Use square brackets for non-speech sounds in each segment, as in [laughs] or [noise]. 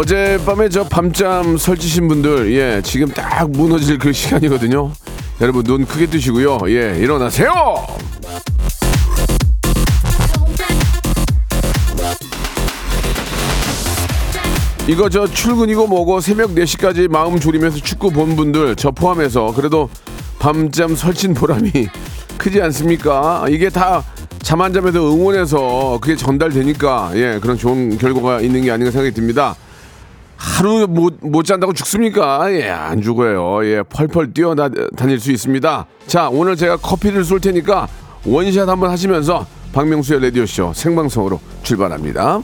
어젯밤에 저 밤잠 설치신 분들 예 지금 딱 무너질 그 시간이거든요. 여러분 눈 크게 뜨시고요. 예 일어나세요! 이거 저 출근이고 뭐고 새벽 4시까지 마음 졸이면서 축구 본 분들 저 포함해서 그래도 밤잠 설친 보람이 [laughs] 크지 않습니까? 이게 다 잠 안 자면서 응원해서 그게 전달되니까 예 그런 좋은 결과가 있는 게 아닌가 생각이 듭니다 하루 못, 못 잔다고 죽습니까? 예, 안 죽어요. 예, 펄펄 뛰어다닐 수 있습니다. 자, 오늘 제가 커피를 쏠 테니까 원샷 한번 하시면서 박명수의 라디오쇼 생방송으로 출발합니다.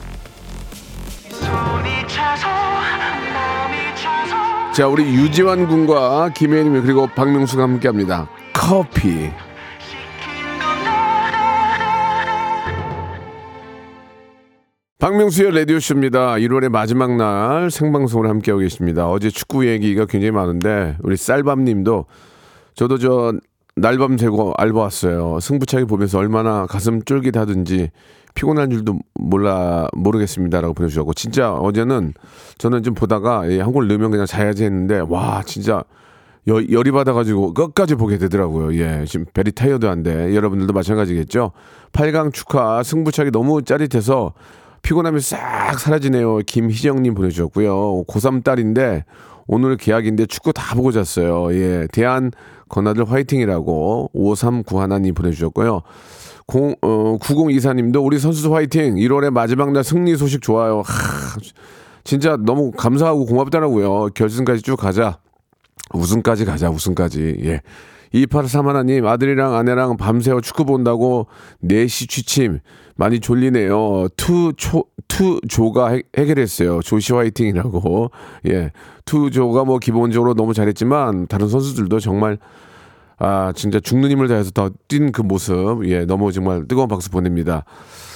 자, 우리 유지환 군과 김혜림 그리고 박명수가 함께 합니다. 커피. 박명수의 라디오쇼입니다. 1월의 마지막 날 생방송을 함께하고 계십니다. 어제 축구 얘기가 굉장히 많은데 우리 쌀밤 님도 저도 저 날밤 새고 알바 왔어요. 승부차기 보면서 얼마나 가슴 쫄깃하든지 피곤한 줄도 몰라 모르겠습니다라고 보내주셨고 진짜 어제는 저는 좀 보다가 예, 한골 넣으면 그냥 자야지 했는데 와 진짜 여, 열이 받아가지고 끝까지 보게 되더라고요. 예, 지금 베리 타이어드한데 여러분들도 마찬가지겠죠. 8강 축하 승부차기 너무 짜릿해서 피곤함이 싹 사라지네요. 김희정님 보내주셨고요. 고3 딸인데 오늘 계약인데 축구 다 보고 잤어요. 예, 대한 건아들 화이팅이라고 539 하나님 보내주셨고요. 0, 어, 9024님도 우리 선수 화이팅. 1월의 마지막 날 승리 소식 좋아요. 하, 진짜 너무 감사하고 고맙더라고요. 결승까지 쭉 가자. 우승까지 가자, 우승까지. 예. 2831 하나님, 아들이랑 아내랑 밤새워 축구 본다고 4시 취침. 많이 졸리네요. two, 초, two, 조가 해, 해결했어요. 조씨 화이팅이라고. 예. two, 조가 뭐 기본적으로 너무 잘했지만, 다른 선수들도 정말, 아, 진짜 죽는 힘을 다해서 더 뛴 그 모습. 예. 너무 정말 뜨거운 박수 보냅니다.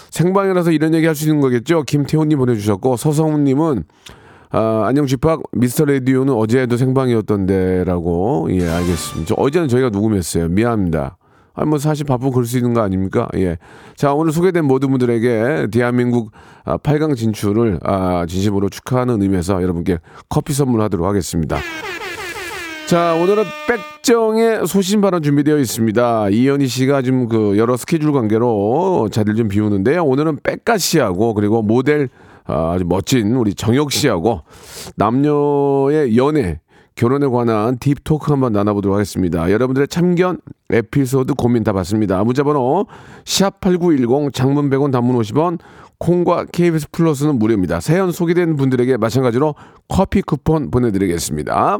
생방이라서 이런 얘기 할 수 있는 거겠죠? 김태훈님 보내주셨고, 서성훈님은 아, 안녕 집합 미스터 라디오는 어제도 생방이었던데라고 예 알겠습니다. 저 어제는 저희가 녹음했어요. 미안합니다. 아, 뭐 사실 바쁘고 그럴 수 있는 거 아닙니까? 예. 자 오늘 소개된 모든 분들에게 대한민국 아, 8강 진출을 아, 진심으로 축하하는 의미에서 여러분께 커피 선물하도록 하겠습니다. 자, 오늘은 백정의 소신 발언 준비되어 있습니다. 이현희 씨가 지금 그 여러 스케줄 관계로 자리를 좀 비우는데요. 오늘은 백가 씨하고 그리고 모델 아, 아주 멋진 우리 정혁 씨하고 남녀의 연애 결혼에 관한 딥토크 한번 나눠보도록 하겠습니다. 여러분들의 참견 에피소드 고민 다 받습니다. 문자번호 샵8910 장문 100원 단문 50원 콩과 KBS 플러스는 무료입니다. 사연 소개된 분들에게 마찬가지로 커피 쿠폰 보내드리겠습니다.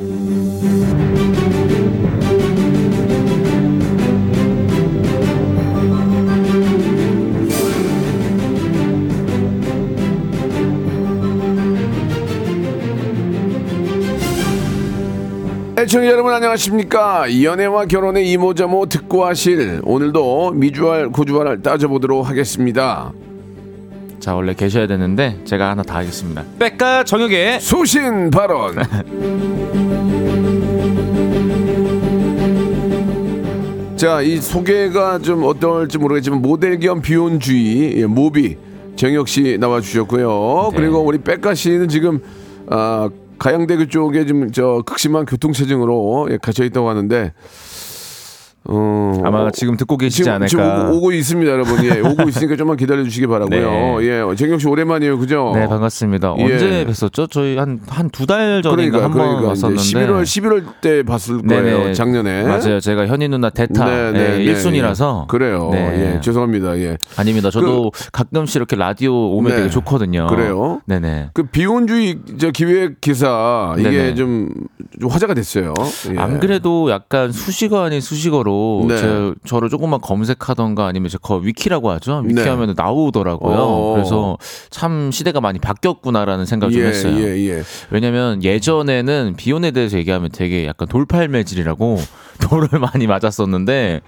애청자 여러분 안녕하십니까 연애와 결혼의 이모저모 듣고 하실 오늘도 미주알 고주알을 따져보도록 하겠습니다 자 원래 계셔야 되는데 제가 하나 다 하겠습니다. 백가 정혁의 소신 발언 [laughs] 자 이 소개가 좀 어떨지 모르겠지만 모델 겸 비혼주의 예, 모비 정혁 씨 나와주셨고요 네. 그리고 우리 백가 씨는 지금 아, 가양대교 쪽에 좀저 극심한 교통체증으로 예, 갇혀 있다고 하는데 어, 아마 지금 듣고 계시지 지금, 않을까. 지금 오고, 오고 있습니다, 여러분. 예, [laughs] 오고 있으니까 좀만 기다려 주시기 바라고요. 네. 예, 정경 씨 오랜만이에요, 그죠? 네 반갑습니다. 예. 언제 뵀었죠? 저희 한 한 두 달 전인가 그러니까 한번 그러니까 왔었는데 11월 11월 때 봤을 거예요. 네네. 작년에. 맞아요. 제가 현희 누나 대타 네, 네, 예, 네, 1순위라서 예. 그래요. 네. 예, 죄송합니다. 예. 아닙니다. 저도 가끔씩 이렇게 라디오 오면 네. 되게 좋거든요. 그래요? 네네. 그 비혼주의 저 기획 기사 이게 네네. 좀, 좀 화제가 됐어요. 예. 안 그래도 약간 수식어 아닌 수식어로 네. 제, 저를 조금만 검색하던가 아니면 제거 위키라고 하죠. 위키 네. 하면 나오더라고요. 어. 그래서 참 시대가 많이 바뀌었구나라는 생각을 좀 예, 했어요. 예, 예. 왜냐면 예전에는 비혼에 대해서 얘기하면 되게 약간 돌팔매질이라고 [laughs] 돌을 많이 맞았었는데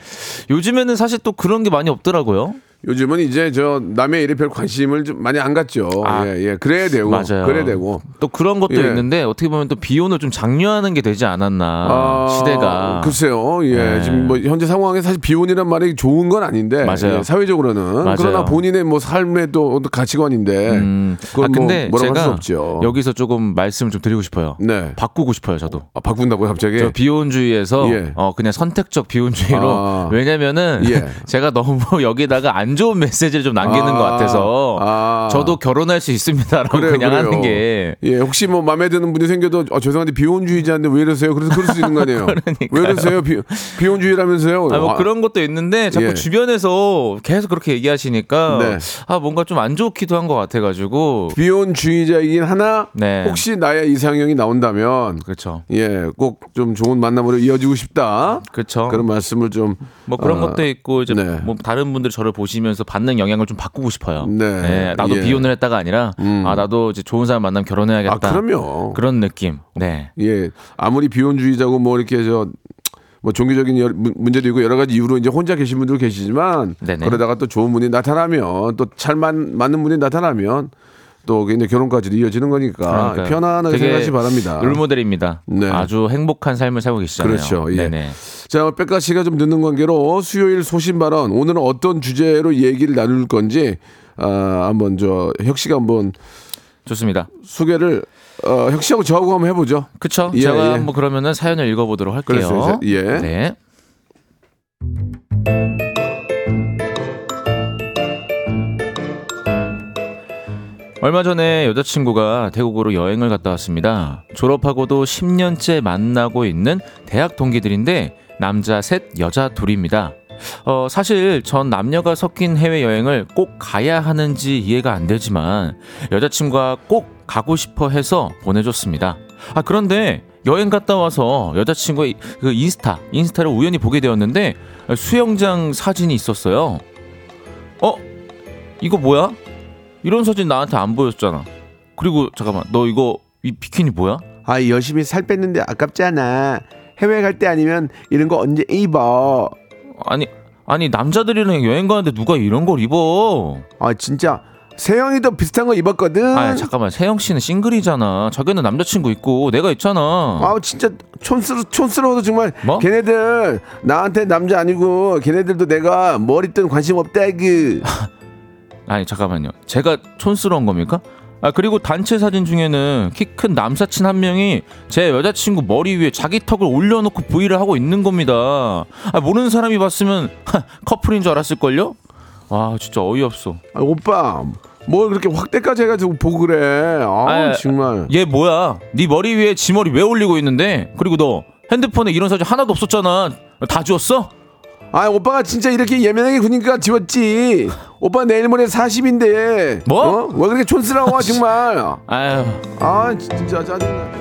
요즘에는 사실 또 그런 게 많이 없더라고요. 요즘은 이제 저 남의 일에 별 관심을 좀 많이 안 갖죠. 아, 예, 예. 그래야 되고. 맞아요. 그래야 되고. 또 그런 것도 예. 있는데 어떻게 보면 또 비혼을 좀 장려하는 게 되지 않았나 아, 시대가 글쎄요. 예. 네. 지금 뭐 현재 상황에 사실 비혼이란 말이 좋은 건 아닌데. 맞아요. 예, 사회적으로는. 맞아요. 그러나 본인의 뭐 삶의 또 가치관인데. 음, 그건 아 근데 뭐 뭐라고 할 수 없죠. 여기서 조금 말씀을 좀 드리고 싶어요. 네. 바꾸고 싶어요, 저도. 아, 바꾼다고요, 갑자기? 저 비혼주의에서 예. 어 그냥 선택적 비혼주의로 아. 왜냐면은 예. [laughs] 제가 너무 여기다가 안 좋은 메시지를 좀 남기는 아. 것 같아서 아. 저도 결혼할 수 있습니다라고 그래요, 그냥 그래요. 하는 게 예, 혹시 뭐 마음에 드는 분이 생겨도 어, 죄송한데 비혼주의자인데 왜 이러세요? 그래서 그럴 수 있는 거 아니에요? [laughs] 왜 이러세요? 비, 비혼주의라면서요? 아, 뭐 아, 그런 것도 있는데 자꾸 예. 주변에서 계속 그렇게 얘기하시니까 네. 아 뭔가 좀 안 좋기도 한 것 같아가지고 비혼주의자이긴 하나 네. 혹시 나의 이상형이 나온다면 그렇죠 예, 꼭 좀 좋은 만남으로 이어지고 싶다. 그렇죠 그런 말씀을 좀뭐 그런 어, 것도 있고 이제 네. 뭐 다른 분들 저를 보시면서 받는 영향을 좀 바꾸고 싶어요. 네. 나도 예. 비혼을 했다가 아니라 음. 아 나도 이제 좋은 사람 만나면 결혼해야겠다. 아, 그럼요. 그런 느낌. 네. 예, 아무리 비혼주의자고 뭐 이렇게 저뭐 종교적인 여- 문- 문제도 있고 여러 가지 이유로 이제 혼자 계신 분들 계시지만 네네. 그러다가 또 좋은 분이 나타나면 또 잘 맞는 분이 나타나면 또 이제 결혼까지도 이어지는 거니까 그러니까요. 편안하게 생각하시 바랍니다. 롤모델입니다. 네. 아주 행복한 삶을 살고 계시잖아요. 그렇죠. 예. 네네. 자, 백가 씨가 좀 늦는 관계로 수요일 소신 발언 오늘은 어떤 주제로 얘기를 나눌 건지 아, 한번 저 혁 씨가 한번 좋습니다. 소개를 어, 혁 씨하고 저하고 한번 해보죠. 그쵸? 예, 제가 예. 한번 그러면은 사연을 읽어보도록 할게요. 그랬어요. 예. 네. 얼마 전에 여자친구가 태국으로 여행을 갔다 왔습니다. 졸업하고도 10년째 만나고 있는 대학 동기들인데 남자 셋, 여자 둘입니다. 어, 사실 전 남녀가 섞인 해외여행을 꼭 가야 하는지 이해가 안 되지만 여자친구가 꼭 가고 싶어 해서 보내줬습니다. 아, 그런데 여행 갔다 와서 여자친구의 그 인스타, 인스타를 우연히 보게 되었는데 수영장 사진이 있었어요. 어? 이거 뭐야? 이런 사진 나한테 안 보였잖아. 그리고 잠깐만, 너 이거 이 비키니 뭐야? 아 열심히 살 뺐는데 아깝잖아. 해외 갈 때 아니면 이런 거 언제 입어? 아니, 아니 남자들이랑 여행 가는데 누가 이런 걸 입어? 아 진짜 세영이도 비슷한 거 입었거든. 아 잠깐만 세영 씨는 싱글이잖아. 자기는 남자친구 있고 내가 있잖아. 아 진짜 촌스러 촌스러워서 정말 뭐? 걔네들 나한테 남자 아니고 걔네들도 내가 뭘 입든 관심 없다 그. [laughs] 아니 잠깐만요. 제가 촌스러운 겁니까? 아 그리고 단체 사진 중에는 키 큰 남사친 한 명이 제 여자친구 머리 위에 자기 턱을 올려놓고 브이를 하고 있는 겁니다. 아 모르는 사람이 봤으면 하, 커플인 줄 알았을걸요? 와 진짜 어이없어. 아, 오빠 뭘 그렇게 확대까지 해가지고 보고 그래. 아 아, 정말. 얘 뭐야? 네 머리 위에 지 머리 왜 올리고 있는데? 그리고 너 핸드폰에 이런 사진 하나도 없었잖아. 다 지웠어? 아 오빠가 진짜 이렇게 예민하게 구니까 지웠지. 오빠 내일 모레 40인데. 뭐? 어? 왜 그렇게 촌스러워 정말. 아유. 아 진짜 짜증나.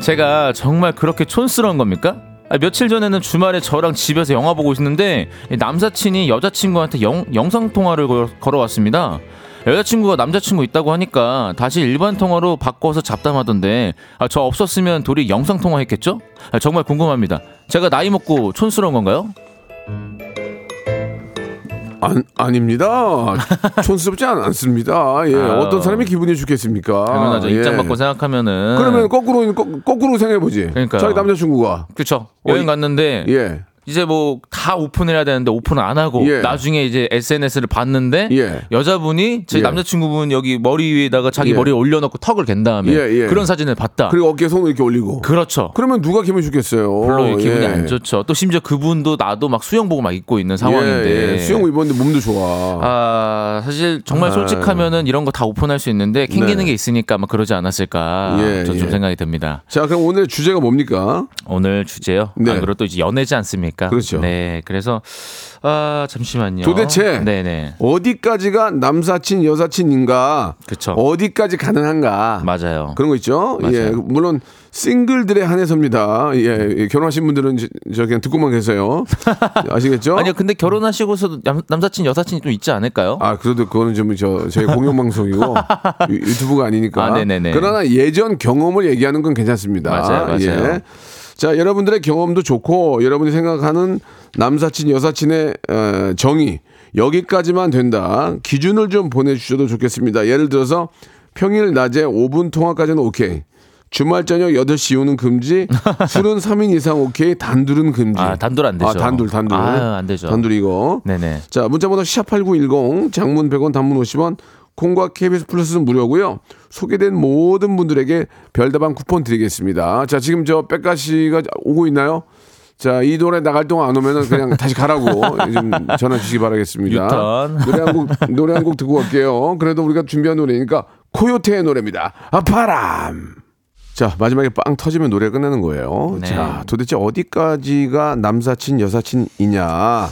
제가 정말 그렇게 촌스러운 겁니까? 아, 며칠 전에는 주말에 저랑 집에서 영화 보고 있는데 이 남사친이 여자친구한테 영, 영상 통화를 걸, 걸어왔습니다. 여자친구가 남자친구 있다고 하니까 다시 일반 통화로 바꿔서 잡담하던데 아, 저 없었으면 둘이 영상 통화했겠죠? 아, 정말 궁금합니다. 제가 나이 먹고 촌스러운 건가요? 안, 아닙니다. 촌스럽지 않, 않습니다. 예. 아유. 어떤 사람이 기분이 좋겠습니까? 당연하죠. 예. 입장 바꿔 생각하면은 그러면 거꾸로 거, 꾸로 생각해 보지. 그러니까요. 자기 남자친구가 그쵸 여행 갔는데 예. 이제 뭐다다 오픈을 해야 되는데 오픈을 안 하고 예. 나중에 이제 SNS를 봤는데 예. 여자분이 제 예. 남자친구분 여기 머리 위에다가 자기 예. 머리에 올려놓고 턱을 갠 다음에 예, 예. 그런 사진을 봤다. 그리고 어깨에 손을 이렇게 올리고. 그렇죠. 그러면 누가 기분이 좋겠어요. 별로 기분이 예. 안 좋죠. 또 심지어 그분도 나도 막 수영복을 막 입고 있는 상황인데. 예, 예. 수영 입었는데 몸도 좋아. 아, 사실 정말 솔직하면은 이런 거 다 오픈할 수 있는데 캥기는 네. 게 있으니까 막 그러지 않았을까. 예, 저좀 예. 생각이 듭니다. 자, 그럼 오늘 주제가 뭡니까? 오늘 주제요. 네. 안 그래도 또 이제 연애지 않습니까? 그렇죠. 네. 그래서 아, 잠시만요. 도대체 네네. 어디까지가 남사친 여사친인가? 그쵸. 어디까지 가능한가? 맞아요. 그런 거 있죠. 맞아요. 예, 물론 싱글들에 한해서입니다. 예, 예, 결혼하신 분들은 저, 저 그냥 듣고만 계세요. [laughs] 아시겠죠? 아니요, 근데 결혼하시고서도 남, 남사친 여사친이 좀 있지 않을까요? 아, 그래도 그거는 좀 저 저희 공영 방송이고 유- 유튜브가 아니니까. 아, 네네네. 그러나 예전 경험을 얘기하는 건 괜찮습니다. 맞아요, 맞아요. 예. 자, 여러분들의 경험도 좋고 여러분이 생각하는 남사친 여사친의 어, 정의 여기까지만 된다. 기준을 좀 보내주셔도 좋겠습니다. 예를 들어서 평일 낮에 5분 통화까지는 오케이. 주말 저녁 8시 이후는 금지. [laughs] 술은 3인 이상 오케이. 단둘은 금지. 아, 단둘 안 되죠. 아, 단둘, 단둘. 아, 안 되죠. 단둘 이거. 네네. 자, 문자번호 샵8910 장문 100원 단문 50원 콩과 KBS 플러스는 무료고요. 소개된 모든 분들에게 별다방 쿠폰 드리겠습니다. 자, 지금 저 백가 씨가 오고 있나요? 자, 이 노래 나갈 동안 안 오면은 그냥 [laughs] 다시 가라고 좀 전화 주시기 바라겠습니다. 유턴. 노래 한 곡, 노래 한 곡 듣고 갈게요. 그래도 우리가 준비한 노래니까 코요태의 노래입니다. 아, 바람. 자, 마지막에 빵 터지면 노래 끝나는 거예요. 네. 자, 도대체 어디까지가 남사친, 여사친이냐.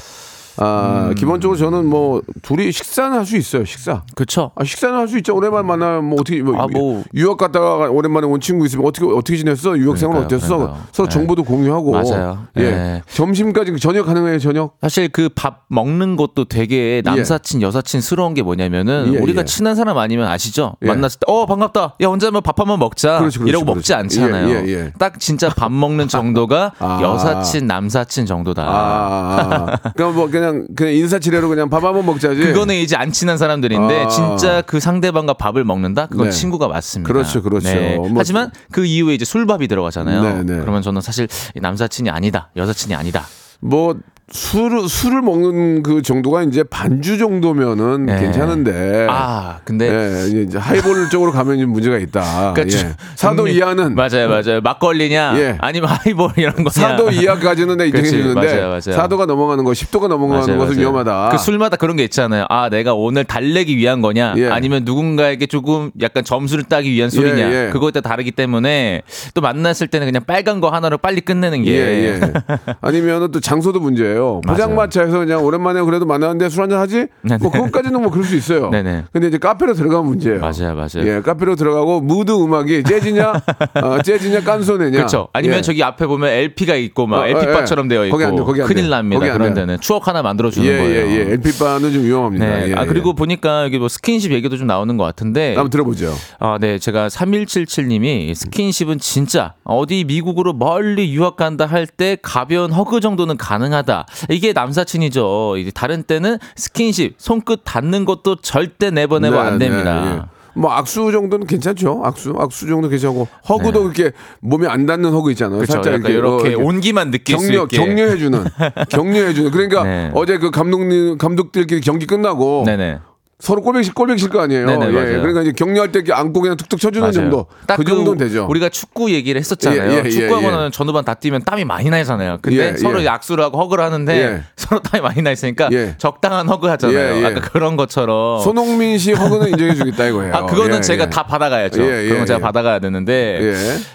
아, 음. 기본적으로 저는 뭐 둘이 식사는 할 수 있어요. 식사. 그쵸. 아, 식사는 할 수 있죠. 오랜만에 만나면 뭐 어떻게 뭐, 아, 뭐. 유학 갔다가 오랜만에 온 친구 있으면 어떻게 어떻게 지냈어? 유학 생활 어땠어? 그러니까요. 서로 네. 정보도 공유하고. 맞아요. 예. 네. 점심까지 저녁 가능해요, 저녁? 사실 그 밥 먹는 것도 되게 남사친 여사친스러운 게 뭐냐면은 예, 우리가 예. 친한 사람 아니면 아시죠? 예. 만났을 때 어 반갑다. 야 언제 한번 밥 한번 먹자. 그렇지, 그렇지, 이러고 그렇지. 먹지 않잖아요. 예, 예, 예. 딱 진짜 밥 먹는 정도가 [laughs] 아. 여사친 남사친 정도다. 아. 그럼 뭐 [laughs] 그냥 그냥 인사치레로 그냥 밥 한번 먹자지. 그거는 이제 안 친한 사람들인데 아. 진짜 그 상대방과 밥을 먹는다? 그건 네. 친구가 맞습니다. 그렇죠, 그렇죠. 뭐- 하지만 그 이후에 이제 술밥이 들어가잖아요. 네, 네. 그러면 저는 사실 남사친이 아니다, 여사친이 아니다. 뭐 술을 술을 먹는 그 정도가 이제 반주 정도면은 네. 괜찮은데. 아, 근데 예, 이제 하이볼 쪽으로 가면 좀 문제가 있다. 그러니까 예. 주- 사도 형님, 이하는 맞아요, 맞아요. 막걸리냐, 예. 아니면 하이볼 이런 거냐. 사도 이하까지는 내 인정해주는데. 사도가 넘어가는 거, 10도가 넘어가는 맞아요, 것은 맞아요. 위험하다. 그 술마다 그런 게 있잖아요. 아, 내가 오늘 달래기 위한 거냐, 예. 아니면 누군가에게 조금 약간 점수를 따기 위한 술이냐. 예. 그거에 따라 다르기 때문에 또 만났을 때는 그냥 빨간 거 하나로 빨리 끝내는 게. 예, 예. [laughs] 아니면은 또 장소도 문제예요. 포장마차에서 그냥 오랜만에 그래도 만났는데 술 한잔 하지? 네네. 뭐 그것까지는 뭐 그럴 수 있어요. 네네. 근데 이제 카페로 들어가면 문제예요. 맞아요, 맞아요. 예, 카페로 들어가고 무드 음악이 재즈냐, [laughs] 어, 재즈냐, 깐소네냐. 그렇죠. 아니면 예. 저기 앞에 보면 LP가 있고 막 어, LP바처럼 예. 되어 있고 거기 안 돼, 거기 안 돼. 큰일 납니다. 거기 안 그런 돼. 데는 추억 하나 만들어 주는 예, 거예요. 예, 예. LP바는 좀 위험합니다. 네. 예, 아 예. 그리고 보니까 여기 뭐 스킨십 얘기도 좀 나오는 것 같은데 한번 들어보죠. 아, 네. 제가 3177님이 스킨십은 진짜 어디 미국으로 멀리 유학 간다 할 때 가벼운 hug 정도는 가능하다. 이게 남사친이죠. 다른 때는 스킨십, 손끝 닿는 것도 절대 never never 안 네, 됩니다. 네, 예. 뭐 악수 정도는 괜찮죠. 악수, 악수 정도 괜찮고 hug도 그렇게 몸에 안 닿는 hug 있잖아요. 네. 그렇죠. 살짝 이렇게, 이렇게 어, 온기만 느낄 수 격려, 있게. 격려해주는, [laughs] 격려해주는. 그러니까 네. 어제 그 감독님, 감독들끼리 경기 끝나고 네네. 서로 꼴백실 꼴백실 거 아니에요. 네네, 예. 맞아요. 그러니까 이제 격려할 때 이렇게 안고 그냥 툭툭 쳐주는 맞아요. 정도. 딱 그 정도는 되죠. 우리가 축구 얘기를 했었잖아요. 예, 예, 예, 축구하고 예. 전후반 다 뛰면 땀이 많이 나잖아요. 근데 예, 서로 예. 약수를 하고 허그를 하는데 예. 서로 땀이 많이 나 있으니까 예. 적당한 허그 하잖아요. 예, 예. 아까 그런 것처럼. 손흥민 씨 허그는 [laughs] 인정해주겠다 이거예요. 아 그거는 예, 제가 예. 다 받아가야죠. 예, 예, 그런 거 제가 예. 받아가야 되는데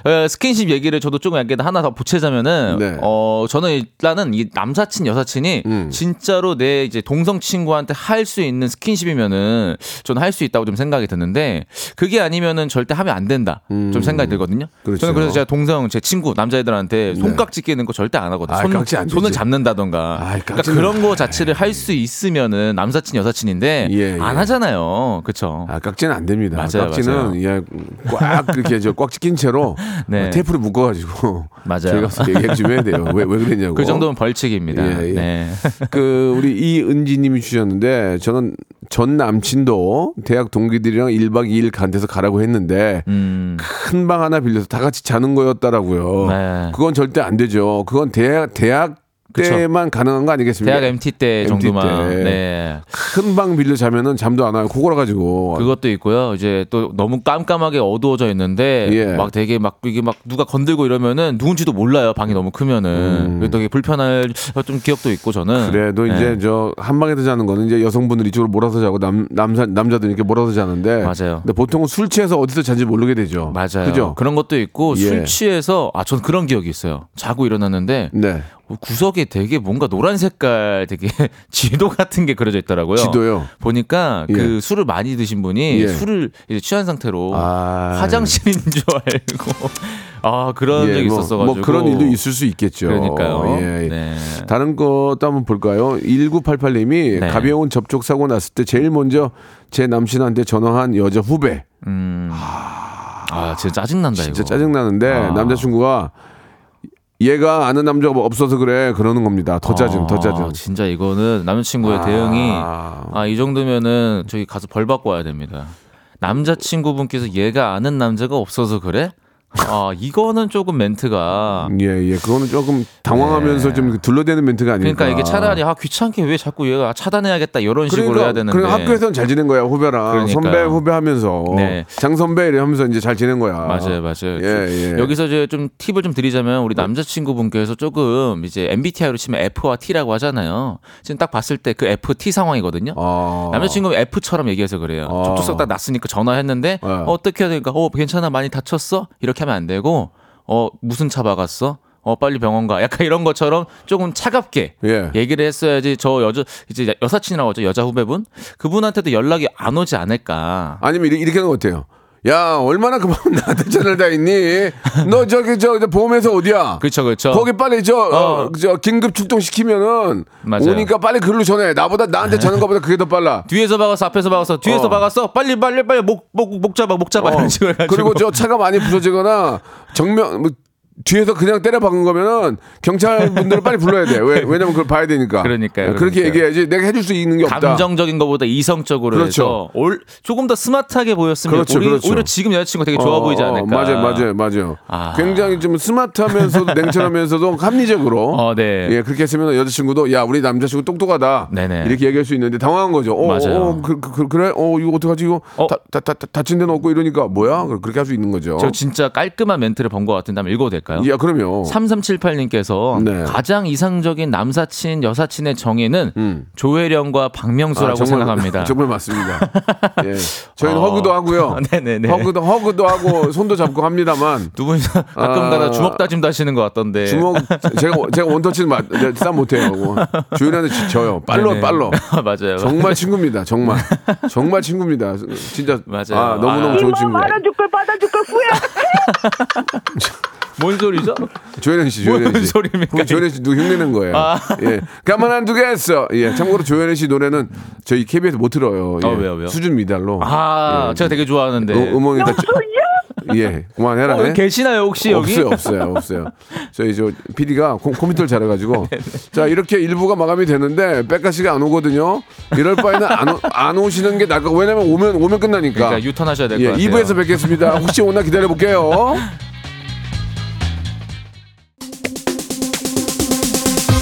예. 어, 스킨십 얘기를 저도 조금 약간 하나 더 보채자면은 네. 어 저는 일단은 이 남사친 여사친이 음. 진짜로 내 이제 동성 친구한테 할 수 있는 스킨십이면은 저는 할 수 있다고 좀 생각이 드는데 그게 아니면은 절대 하면 안 된다 좀 생각이 들거든요. 음. 그렇죠. 저는 그래서 제가 동성 제 친구 남자애들한테 손깍지 끼는 거 절대 안 하거든요. 아이, 손, 깍지 안 손을. 잡는다던가. 아이, 그러니까 그런 거 자체를 할 수 있으면은 남사친 여사친인데 예, 예. 안 하잖아요. 그렇죠. 아, 깍지는 안 됩니다. 맞아요, 깍지는. 예, 꽉 그렇게 저꽉 찍힌 채로 [laughs] 네. 테이프를 묶어 가지고 [laughs] 맞아요. 저희가 얘기 좀 해야 돼요. 왜, 왜 그랬냐고. 그 정도면 벌칙입니다. 예, 예. 네. 그 우리 이은지 님이 주셨는데 저는 전 남친도 대학 동기들이랑 1박 2일 간 데서 가라고 했는데 음. 큰방 하나 빌려서 다 같이 자는 거였다라고요. 네. 그건 절대 안 되죠. 그건 대학 대학. 때만 가능한 거 아니겠습니까? 대학 MT 때 MT 정도만. 때. 네. 큰방 빌려 자면은 잠도 안 와요. 코골아 가지고. 그것도 있고요. 이제 또 너무 깜깜하게 어두워져 있는데 예. 막 되게 막 이게 막 누가 건들고 이러면은 누군지도 몰라요. 방이 너무 크면은. 그래서 되게 불편할 좀 기억도 있고 저는. 그래도 네. 이제 저 한 방에서 자는 거는 이제 여성분들이 이쪽으로 몰아서 자고 남 남자 남자들 이렇게 몰아서 자는데 맞아요. 근데 보통은 술 취해서 어디서 잔지 모르게 되죠. 맞아요. 그죠? 그런 것도 있고 예. 술 취해서 아 전 그런 기억이 있어요. 자고 일어났는데 네. 구석에 되게 뭔가 노란 색깔 되게 [laughs] 지도 같은 게 그려져 있더라고요. 지도요. 보니까 예. 그 술을 많이 드신 분이 예. 술을 이제 취한 상태로 아. 화장실인 [laughs] 줄 알고 아 그런 예, 적이 뭐, 있었어가지고 뭐 그런 일도 있을 수 있겠죠. 그러니까요. 예, 예. 네. 다른 것도 한번 볼까요? 1988님이 네. 가벼운 접촉 사고 났을 때 제일 먼저 제 남친한테 전화한 여자 후배. 음. 아 진짜 짜증 난다 진짜 이거. 짜증 나는데 아. 남자친구가 얘가 아는 남자가 없어서 그래 그러는 겁니다. 더 짜증, 더 아, 짜증. 진짜 이거는 남자친구의 아. 대응이 아 이 정도면은 저기 가서 벌 받고 와야 됩니다. 남자친구분께서 얘가 아는 남자가 없어서 그래? 아 이거는 조금 멘트가 예, 예. 그거는 조금 당황하면서 네. 좀 둘러대는 멘트가 아닐까. 그러니까 이게 차라리 아 귀찮게 왜 자꾸 얘가 차단해야겠다 이런 식으로 해야 되는데 그러니까 학교에서는 잘 지낸 거야 후배랑 그러니까요. 선배 후배 하면서 네. 장 선배 이래 하면서 이제 잘 지낸 거야. 맞아요, 맞아요. 예, 예. 여기서 이제 좀 팁을 좀 드리자면 우리 남자친구분께서 조금 이제 MBTI로 치면 F와 T라고 하잖아요. 지금 딱 봤을 때 그 FT 상황이거든요. 아. 남자친구 는 F처럼 얘기해서 그래요. 아. 접촉사고 딱 났으니까 전화했는데 네. 어, 어떻게 해야 되니까 어 괜찮아 많이 다쳤어 이렇게 하면 안 되고 어 무슨 차 박았어? 어 빨리 병원 가. 약간 이런 것처럼 조금 차갑게 예. 얘기를 했어야지 저 여자 이제 여사친이라고 하죠 여자 후배분 그분한테도 연락이 안 오지 않을까. 아니면 이렇게, 이렇게 하는 거 어때요? 야 얼마나 그만 [laughs] 나한테 전화를 다 했니? 너 저기 저, 저 보험회사 어디야? 그렇죠 그렇죠. 거기 빨리 저, 어, 어. 저 긴급 출동 시키면은 맞아요. 오니까 빨리 글로 전해. 나보다 나한테 전화한 것보다 그게 더 빨라. [laughs] 뒤에서 박았어 앞에서 박았어 뒤에서 어. 박았어 빨리 빨리 빨리 목 목 목 잡아 목 잡아 어. 이런 식으로 해가지고 그리고 저 차가 많이 부서지거나 정면 뭐 뒤에서 그냥 때려 박은 거면은 경찰 분들을 빨리 불러야 돼. 왜? [laughs] 왜냐면 그걸 봐야 되니까. 그러니까요, 그렇게 그러니까요. 얘기해야지. 내가 해줄 수 있는 게 없다. 감정적인 것보다 이성적으로 그렇죠. 해서 올, 조금 더 스마트하게 보였으면 그렇죠, 오히려, 그렇죠. 오히려 지금 여자친구가 되게 좋아 어, 보이지 어, 않을까. 맞아요, 맞아요, 맞아요. 아. 굉장히 좀 스마트하면서도 냉철하면서도 합리적으로. [laughs] 어, 네. 예, 그렇게 했으면 여자친구도 야, 우리 남자친구 똑똑하다. 네네. 이렇게 얘기할 수 있는데 당황한 거죠. 어, 맞아요. 어, 그, 그, 그래? 어, 이거 어떡하지? 이거 어. 다, 다, 다, 다- 다친 데는 없고 이러니까 뭐야? 그렇게 할 수 있는 거죠. 저 진짜 깔끔한 멘트를 본것 같은데 한번 읽어도 될까요? 야, 그럼요. 3378님께서 네. 가장 이상적인 남사친 여사친의 정의는 음. 조혜령과 박명수라고 아, 정말- 생각합니다. [laughs] 정말 맞습니다. 예. 저희는 [laughs] 어. 허그도 하고요. 네네네. [laughs] 허그도 허그도 하고 손도 잡고 합니다만 두 분이서 가끔가다 아. 주먹 다짐도 하시는 것 같던데. 주먹 제가 제가 원터치는 맞, 네, 싸 못해요. 주인한테 지- 져요. 빨로 네네. 빨로. 맞아요. 정말 친구입니다. 정말 정말 친구입니다. 진짜 맞아요. 아, 너무 너무 아. 좋은 친구. 받아줄 걸 받아줄 걸 후회. 뭔 소리죠? 조현현 씨, 조현현 뭔 씨. 소리입니까? 조현현 씨 누구 흉내낸 거예요. 아. 예, 가만 안 두겠어. 예, 참고로 조현현 씨 노래는 저희 KBS 못 들어요. 예. 어, 왜요, 왜요? 수준 미달로. 아, 예. 제가 되게 좋아하는데. 음- 음원이 다. 예, 그만해라. 어, 예? 계시나요 혹시 여기? 없어요, 없어요, 없어요. 저희 저 PD가 컴퓨터를 잘해가지고 [laughs] 네, 자 이렇게 일부가 마감이 되는데 백가 씨가 안 오거든요. 이럴 바에는 안, 오- 안 오시는 게 나을 거. 왜냐면 오면 오면 끝나니까. 그러니까 유턴하셔야 될것 예, 같아요. 2부에서 뵙겠습니다. 혹시 오나 기다려 볼게요. [laughs]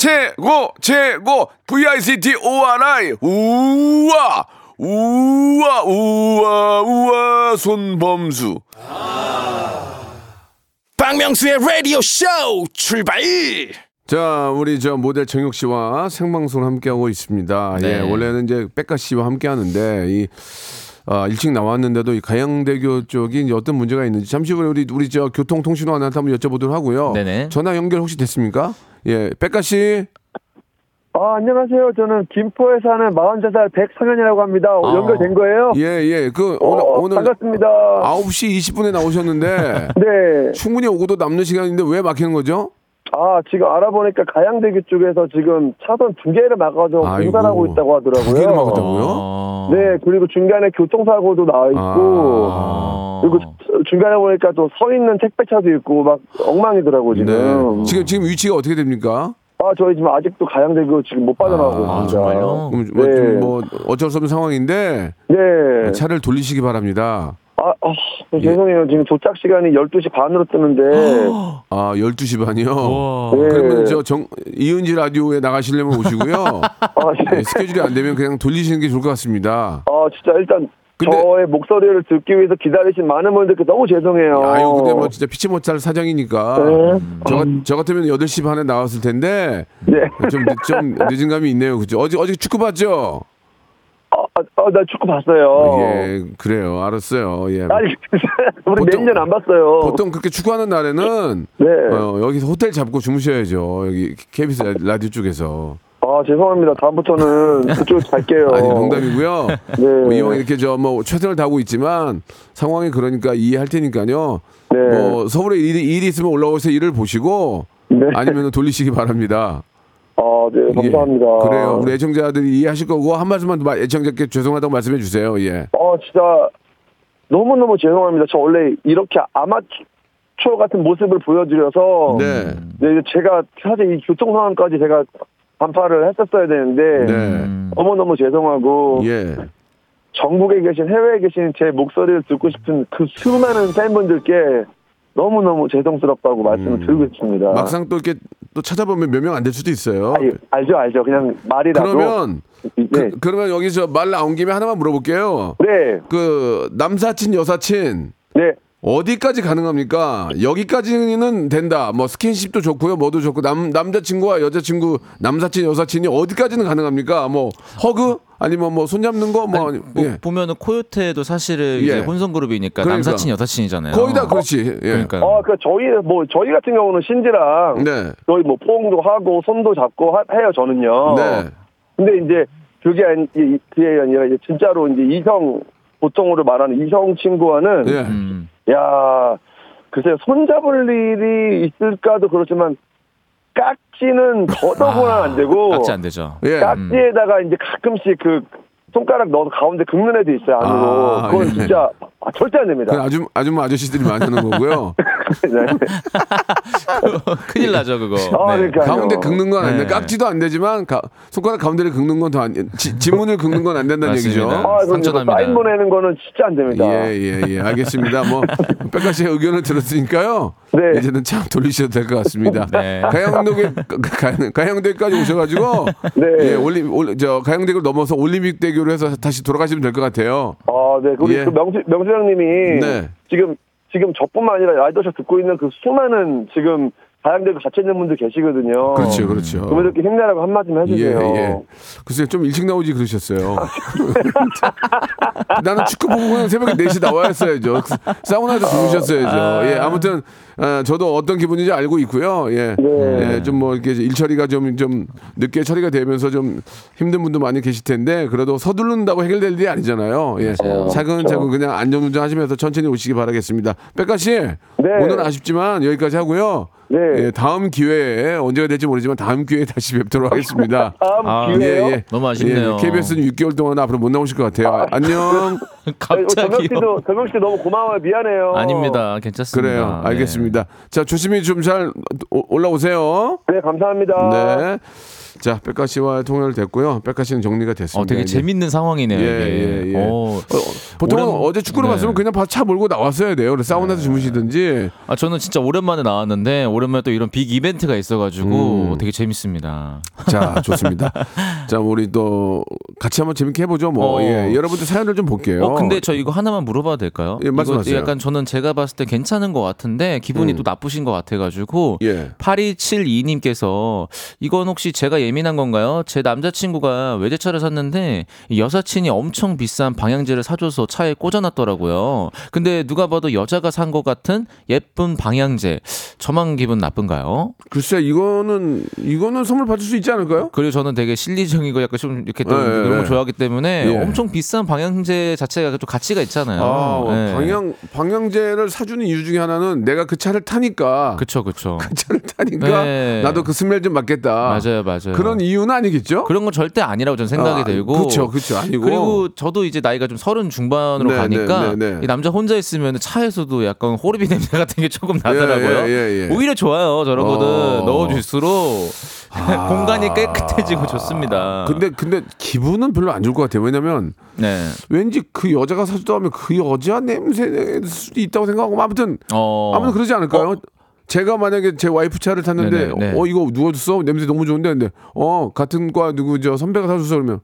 최고 최고 VICT ORI 우와 우와 우와 우와 손범수 박명수의 라디오 쇼 출발 자, 우리 저 모델 정혁 씨와 생방송을 함께하고 있습니다. 네. 예, 원래는 이제 백가 씨와 함께하는데 이 아, 일찍 나왔는데도 이 가양대교 쪽이 어떤 문제가 있는지 잠시 후에 우리 우리 저 교통통신원 한테 한번 여쭤보도록 하고요. 네네. 전화 연결 혹시 됐습니까? 예, 백가 씨. 아, 안녕하세요. 저는 김포에 사는 43살 백성현이라고 합니다. 아. 연결된 거예요? 예, 예. 그 어, 오늘 오늘 반갑습니다. 9시 20분에 나오셨는데 [laughs] 네. 충분히 오고도 남는 시간인데 왜 막히는 거죠? 아, 지금 알아보니까 가양대교 쪽에서 지금 차선 두 개를 막아서. 공사하고 있다고 하더라고요. 두 개를 막았다고요? 어. 네, 그리고 중간에 교통사고도 나와 있고, 어. 그리고 중간에 보니까 또 서 있는 택배차도 있고, 막 엉망이더라고, 지금. 네. 지금 지금 위치가 어떻게 됩니까? 아, 저희 지금 아직도 가양대교 지금 못 빠져나가고 아, 있습니다. 정말요? 그럼 뭐, 네. 좀뭐 어쩔 수 없는 상황인데 네. 차를 돌리시기 바랍니다. 아, 아, 죄송해요. 지금 도착 시간이 12시 반으로 뜨는데. 아 12시 반이요. 우와. 네. 그러면 저 정, 이은지 라디오에 나가시려면 오시고요. [laughs] 아, 네. 네, 스케줄이 안 되면 그냥 돌리시는 게 좋을 것 같습니다. 아, 진짜 일단 근데- 저의 목소리를 듣기 위해서 기다리신 많은 분들께 너무 죄송해요. 아유 근데 뭐 진짜 피치 못할 사정이니까 네. 저, 같- 저 같으면 8시 반에 나왔을 텐데 네. 좀, 늦- 좀 늦은 감이 있네요. 그죠? 어제 어제 축구 봤죠? 아, 아, 아, 나 축구 봤어요. 예, 그래요. 알았어요. 예. 아니, [laughs] 우리 보통- 매년 안 봤어요. 보통 그렇게 축구하는 날에는 네. 어, 여기서 호텔 잡고 주무셔야죠. 여기 KBS 라- 라디오 쪽에서. 아, 죄송합니다. 다음부터는 [laughs] 그쪽으로 갈게요. 아니 농담이고요. 네. 뭐 이왕 이렇게 저 뭐 최선을 다하고 있지만 상황이 그러니까 이해할 테니까요. 네. 뭐 서울에 일이, 일이 있으면 올라오서 일을 보시고 네. 아니면 돌리시기 바랍니다. 아, 네, 감사합니다. 예. 그래요. 우리 애청자들이 이해하실 거고 한 말씀만 애청자께 죄송하다고 말씀해 주세요. 예. 어, 진짜 너무너무 죄송합니다. 저 원래 이렇게 아마추어 같은 모습을 보여드려서 네. 네, 제가 사실 이 교통 상황까지 제가 반팔을 했었어야 되는데 네. 음. 너무너무 죄송하고 예. 전국에 계신 해외에 계신 제 목소리를 듣고 싶은 그 수많은 팬분들께 너무너무 죄송스럽다고 말씀을 음. 드리고 싶습니다. 막상 또 이렇게 또 찾아보면 몇 명 안 될 수도 있어요. 아, 예, 알죠, 알죠. 그냥 말이라도. 그러면 네. 그, 그러면 여기서 말 나온 김에 하나만 물어볼게요. 네, 그 남사친 여사친 네. 어디까지 가능합니까? 여기까지는 된다. 뭐 스킨십도 좋고요, 뭐도 좋고 남 남자친구와 여자친구, 남사친 여사친이 어디까지는 가능합니까? 뭐 허그 아니면 뭐 손잡는 거뭐 아니, 뭐 예. 보면은 코요테도 사실은 이제 예. 혼성 그룹이니까 그러니까. 남사친 여사친이잖아요. 거의 다 그렇지. 예. 그러니까요. 어, 그 저희 뭐 저희 같은 경우는 신지랑 네. 저희 뭐 포옹도 하고 손도 잡고 하- 해요 저는요. 네. 근데 이제 그게 아니 이- 그게 아니라 이제 진짜로 이제 이성 보통으로 말하는 이성 친구와는 예. 음. 야 글쎄요 손잡을 일이 있을까도 그렇지만 깍지는 더더구나 안 되고 깍지 안 되죠. 예. 깍지에다가 이제 가끔씩 그 손가락 넣어서 가운데 긁는 애도 있어요 안으로 아, 그건 예. 진짜 아, 절대 안 됩니다. 그 아줌 아줌마 아저씨들이 많이 하는 거고요. [laughs] 네. [laughs] 큰일 나죠 그거. 아, 네. 그러니까요. 가운데 긁는 건 안 돼. 네. 깍지도 안 되지만 가- 손가락 가운데를 긁는 건 더 안. 지- 지문을 긁는 건 안 된다는 얘기죠. 맞습니다. 아, 상처납니다. 사인 보내는 거는 진짜 안 됩니다. 예, 예, 예. 알겠습니다. 뭐, [laughs] 백가 씨의 의견을 들었으니까요. 네. 이제는 참 돌리셔도 될 것 같습니다. 네. 가양동에, 가- 가양대까지 오셔가지고. 네. 예, 올리, 올, 저, 가양대교를 넘어서 올림픽 대교 로 해서 다시 돌아가시면 될 것 같아요. 아, 네. 우리 예. 그 명수, 명수 형님이 네. 지금, 지금 저뿐만 아니라 라이더쇼 듣고 있는 그 수많은 지금 다양대교 갇혀 있는 분들 계시거든요. 그렇죠, 그렇죠. 그분들께 힘내라고 한마디 만 예, 해주세요. 예. 글쎄요, 좀 일찍 나오지 그러셨어요. [laughs] 나는 축구 보고 그냥 새벽에 4시 나와야 했어야죠. 사우나에서 주무셨어야죠. 예, 아무튼, 아, 저도 어떤 기분인지 알고 있고요. 예. 네. 예, 좀 뭐 이렇게 일 처리가 좀, 좀 늦게 처리가 되면서 좀 힘든 분도 많이 계실 텐데, 그래도 서두른다고 해결될 일이 아니잖아요. 예. 맞아요. 차근차근 그냥 안전운전 하시면서 천천히 오시기 바라겠습니다. 백가 씨, 오늘은 아쉽지만 여기까지 하고요. 네. 예, 다음 기회에 언제가 될지 모르지만 다음 기회에 다시 뵙도록 하겠습니다. [laughs] 다음 아, 기회요? 너무 아쉽네요. KBS는 6개월 동안 앞으로 못 나오실 것 같아요. 아, 안녕. [laughs] 갑자기요. 씨도, 정명 씨 너무 고마워요. 미안해요. 아닙니다. 괜찮습니다. 그래요. 네. 알겠습니다. 자, 조심히 좀 잘 올라오세요. 네, 감사합니다. 네. 자, 백가 씨와 통화를 됐고요. 백가 씨는 정리가 됐습니다. 어, 되게 이제. 재밌는 상황이네요. 예. 예, 예. 어, 보통은 오랜- 어제 축구를 네. 봤으면 그냥 차 몰고 나왔어야 돼요. 사우나에서 주무시든지. 아, 저는 진짜 오랜만에 나왔는데 오랜만에 또 이런 빅 이벤트가 있어가지고 음. 되게 재밌습니다. 자, 좋습니다. 자, 우리 또 같이 한번 재밌게 해보죠. 뭐, 어. 예. 여러분들 사연을 좀 볼게요. 어, 근데 저 이거 하나만 물어봐도 될까요? 예, 말씀하세요. 약간 저는 제가 봤을 때 괜찮은 것 같은데 기분이 음. 또 나쁘신 것 같아가지고 예. 8272님께서 이건 혹시 제가 예 민한 건가요? 제 남자친구가 외제차를 샀는데 이 여사친이 엄청 비싼 방향제를 사줘서 차에 꽂아놨더라고요. 근데 누가 봐도 여자가 산 것 같은 예쁜 방향제. 저만 기분 나쁜가요? 글쎄 이거는 이거는 선물 받을 수 있지 않을까요? 그리고 저는 되게 실리적이고 약간 좀 이렇게 또 네, 이런 네. 걸 좋아하기 때문에 예. 엄청 비싼 방향제 자체가 좀 가치가 있잖아요. 아, 네. 방향 방향제를 사주는 이유 중에 하나는 내가 그 차를 타니까 그쵸, 그쵸. 그 차를 타니까 네. 나도 그 스멜 좀 맡겠다. 맞아요, 맞아요. 그런 이유는 아니겠죠? 그런 건 절대 아니라고 저는 생각이 아, 들고. 그쵸, 그쵸, 아니고. 그리고 저도 이제 나이가 좀 서른 중반으로 네, 가니까 네, 네, 네. 이 남자 혼자 있으면 차에서도 약간 호르비 냄새 같은 게 조금 나더라고요. 예, 예, 예. 오히려 좋아요. 저런 거는 어. 넣어줄수록 [laughs] 공간이 깨끗해지고 좋습니다. 근데 근데 기분은 별로 안 좋을 것 같아요. 왜냐면 네. 왠지 그 여자가 사주다 하면 그 여자 냄새 수도 있다고 생각하고 아무튼 어. 아무튼 그러지 않을까요? 제가 만약에 제 와이프 차를 탔는데 네네, 네. 어 이거 누가 줬어? 냄새 너무 좋은데 근데 어 같은 과 누구 저 선배가 사줬어 그러면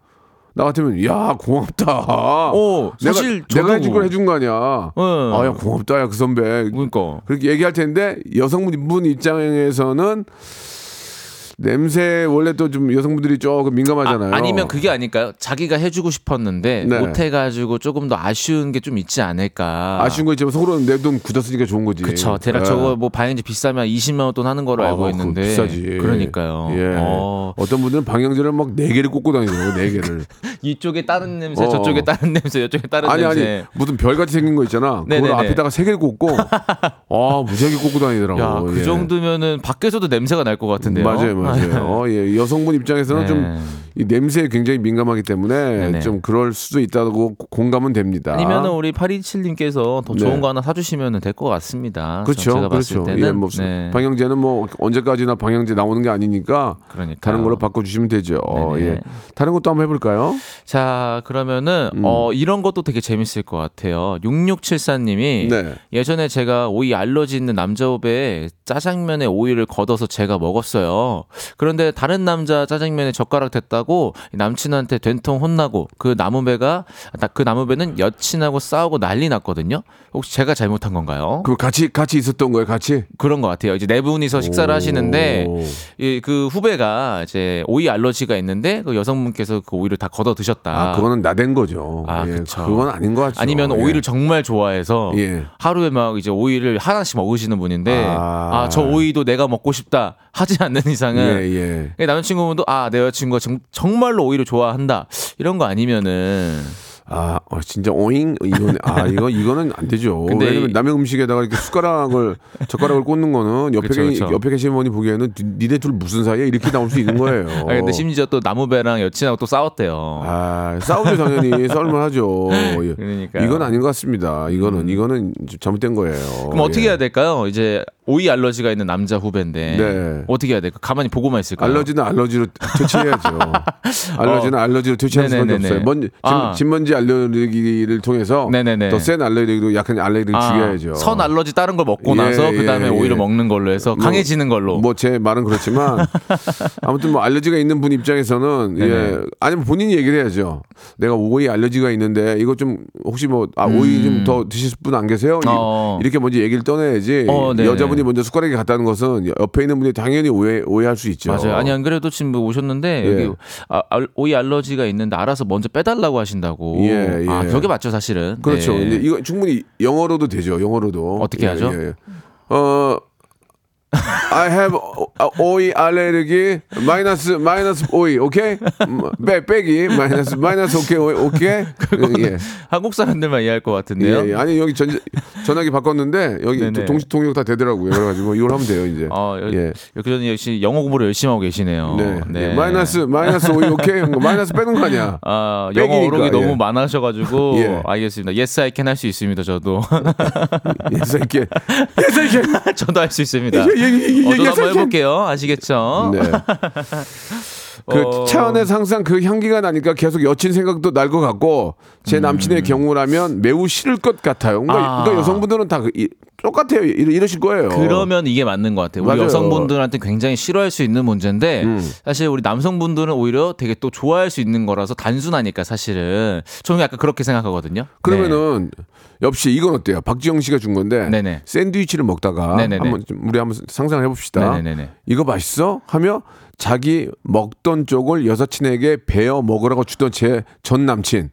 나 같으면 야 고맙다. 어, 내가 사실 내가 저도 해준 걸 해준 거 아니야. 네. 아야 고맙다 야 그 선배. 그러니까. 그렇게 얘기할 텐데 여성분 입장에서는 냄새 원래 또 좀 여성분들이 조금 민감하잖아요. 아, 니면 그게 아닐까요? 자기가 해주고 싶었는데 네. 못해가지고 조금 더 아쉬운 게 좀 있지 않을까. 아쉬운 거 있지만 속으로는 내 돈 굳었으니까 좋은 거지. 그쵸. 대략 예. 저거 뭐 방향제 비싸면 20만 원 돈 하는 거로 아, 알고 그거 있는데. 비싸지. 그러니까요. 예. 어, 어. 떤 분들은 방향제를 막 네 개를 꽂고 다니더라고 네 개를. [laughs] 이쪽에 다른 냄새, 어. 저쪽에 다른 냄새, 이쪽에 다른 아니 냄새. 아니 무슨 별 같이 생긴 거 있잖아. 그걸. 앞에다가 세 개를 꽂고 [laughs] 아 무지하게 꽂고 다니더라고. 야, 그 예. 정도면은 밖에서도 냄새가 날 것 같은데요. 맞아요, 맞아요. [laughs] 어, 예. 여성분 입장에서는 네. 좀이 냄새에 굉장히 민감하기 때문에 네네. 좀 그럴 수도 있다고 공감은 됩니다. 아니면은 우리 827님께서 더 좋은 네. 거 하나 사주시면 될 것 같습니다. 그렇죠, 제가 봤을 그렇죠. 때는 예, 뭐 네. 방향제는 뭐 언제까지나 방향제 나오는 게 아니니까 그러니까요. 다른 걸로 바꿔주시면 되죠. 네네. 예. 다른 것도 한번 해볼까요? 자, 그러면은 음. 어 이런 것도 되게 재밌을 것 같아요. 6674님이 네. 예전에 제가 오이 알러지 있는 남자 후배에 짜장면에 오이를 걷어서 제가 먹었어요. 그런데 다른 남자 짜장면에 젓가락 댔다고 남친한테 된통 혼나고 그 나무배가 나- 그 나무배는 여친하고 싸우고 난리 났거든요. 혹시 제가 잘못한 건가요? 그 같이 같이 있었던 거예요, 같이. 그런 것 같아요. 이제 네 분이서 식사를 오. 하시는데 이 그 후배가 이제 오이 알러지가 있는데 그 여성분께서 그 오이를 다 걷어 드셨다. 아, 그거는 나댄 거죠. 아, 예, 그쵸. 그건 아닌 것 같죠. 아니면 예. 오이를 정말 좋아해서 예. 하루에 막 이제 오이를 하나씩 먹으시는 분인데 아. 아저 오이도 내가 먹고 싶다 하지 않는 이상은 예, 예. 남자친구분도 아 내 여자친구가 정, 정말로 오이를 좋아한다 이런 거 아니면은 아, 어, 진짜 오잉 이거는 아 [laughs] 이거 이거는 안 되죠. 왜냐면 이- 남의 음식에다가 이렇게 숟가락을 젓가락을 꽂는 거는 옆에 그쵸, 계- 그쵸. 옆에 계신 분이 보기에는 니- 니네 둘 무슨 사이야 이렇게 나올 수 있는 거예요. [laughs] 아 근데 심지어 또 나무배랑 여친하고 또 싸웠대요. 아, 싸우죠 당연히 싸울만 하죠. [laughs] 예. 그러니까요. 음. 이건 아닌 것 같습니다. 이거는 이거는 좀 잘못된 거예요. 그럼 어떻게 예. 해야 될까요? 이제 오이 알러지가 있는 남자 후배인데 네. 어떻게 해야 될까? 가만히 보고만 있을까요? 알러지는 알러지로 퇴치해야죠. 알러지는 알러지로 퇴치할 수밖에. 없어요. 먼, 진, 아. 진먼지 알러지를 통해서. 더 센 알러지로 약한 알러지를 아, 죽여야죠. 선 알러지 다른 걸 먹고 예, 나서 그 다음에 예, 오이를 예. 먹는 걸로 해서 뭐, 강해지는 걸로. 뭐 제 말은 그렇지만 [laughs] 아무튼 뭐 알러지가 있는 분 입장에서는 예. 아니면 본인이 얘기를 해야죠. 내가 오이 알러지가 있는데 이거 좀 혹시 뭐 아 오이 좀더 드실 분 안 계세요? 이- 음. 어. 이렇게 먼저 얘기를 떠내야지. 어. 여자분이 먼저 숟가락에 갖다는 것은 옆에 있는 분이 당연히 오해 오해할 수 있죠. 맞아요. 아니 안 그래도 지금 뭐 오셨는데 예. 여기 아, 알- 오이 알러지가 있는데 알아서 먼저 빼달라고 하신다고. 예, 예. 아 그게 맞죠 사실은. 그렇죠. 네. 근데 이거 충분히 영어로도 되죠. 영어로도 어떻게 하죠? 어 I have 오이 알레르기 마이너스 마이너스 오이 오케이 빼 빼기 마이너스 마이너스 오케이 오이 오케이 예. 한국 사람들만 이해할 것 같은데요. 예, 예. 아니 여기 전 전화기 바꿨는데 여기. 동시 통역 다 되더라고요. 그래가지고 이걸 하면 돼요 이제. 어, 여, 예. 여기 역시 영어 공부를 열심히 하고 계시네요. 네. 네. 예. 마이너스 마이너스 오이 오케이 마이너스 빼는 거 아니야. 아, 영어 빼기니까, 어록이 너무 예. 많으셔가지고 [laughs] 예. 알겠습니다. Yes, I can 할 수 있습니다. 저도 예사 있게 예사 있게. 저도 할 수 있습니다. 한번 can. 해볼게요. 아시겠죠? 네. [laughs] 그 어. 차 안에서 항상 그 향기가 나니까 계속 여친 생각도 날 것 같고 제 남친의 경우라면 매우 싫을 것 같아요. 그러니까, 음. 아. 그러니까 여성분들은 다 그, 이- 똑같아요. 이러, 이러 실 거예요. 그러면 이게 맞는 것 같아요. 우리 맞아요. 여성분들한테 굉장히 싫어할 수 있는 문제인데 음. 사실 우리 남성분들은 오히려 되게 또 좋아할 수 있는 거라서 단순하니까 사실은 저는 약간 그렇게 생각하거든요. 그러면은 역시 이건 어때요? 박지영 씨가 준 건데 네네. 샌드위치를 먹다가 네네네. 한번 좀 우리 한번 상상을 해봅시다. 네네네네. 이거 맛있어? 하며 자기 먹던 쪽을 여사친에게 베어 먹으라고 주던 제 전 남친.